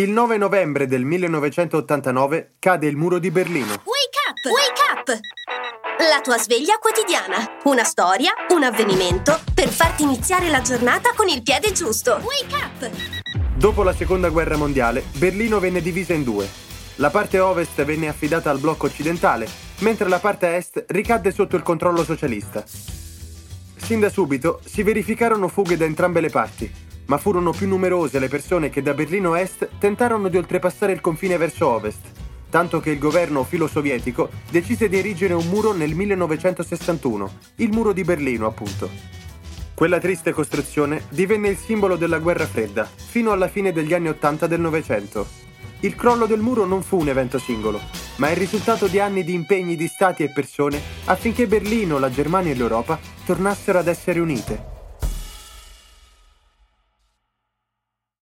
Il 9 novembre del 1989 cade il muro di Berlino. Wake up! Wake up! La tua sveglia quotidiana. Una storia, un avvenimento per farti iniziare la giornata con il piede giusto. Wake up! Dopo la seconda guerra mondiale, Berlino venne divisa in due. La parte ovest venne affidata al blocco occidentale, mentre la parte est ricadde sotto il controllo socialista. Sin da subito si verificarono fughe da entrambe le parti, ma furono più numerose le persone che da Berlino est tentarono di oltrepassare il confine verso ovest, tanto che il governo filo-sovietico decise di erigere un muro nel 1961, il muro di Berlino appunto. Quella triste costruzione divenne il simbolo della guerra fredda, fino alla fine degli anni Ottanta del Novecento. Il crollo del muro non fu un evento singolo, ma il risultato di anni di impegni di stati e persone affinché Berlino, la Germania e l'Europa tornassero ad essere unite.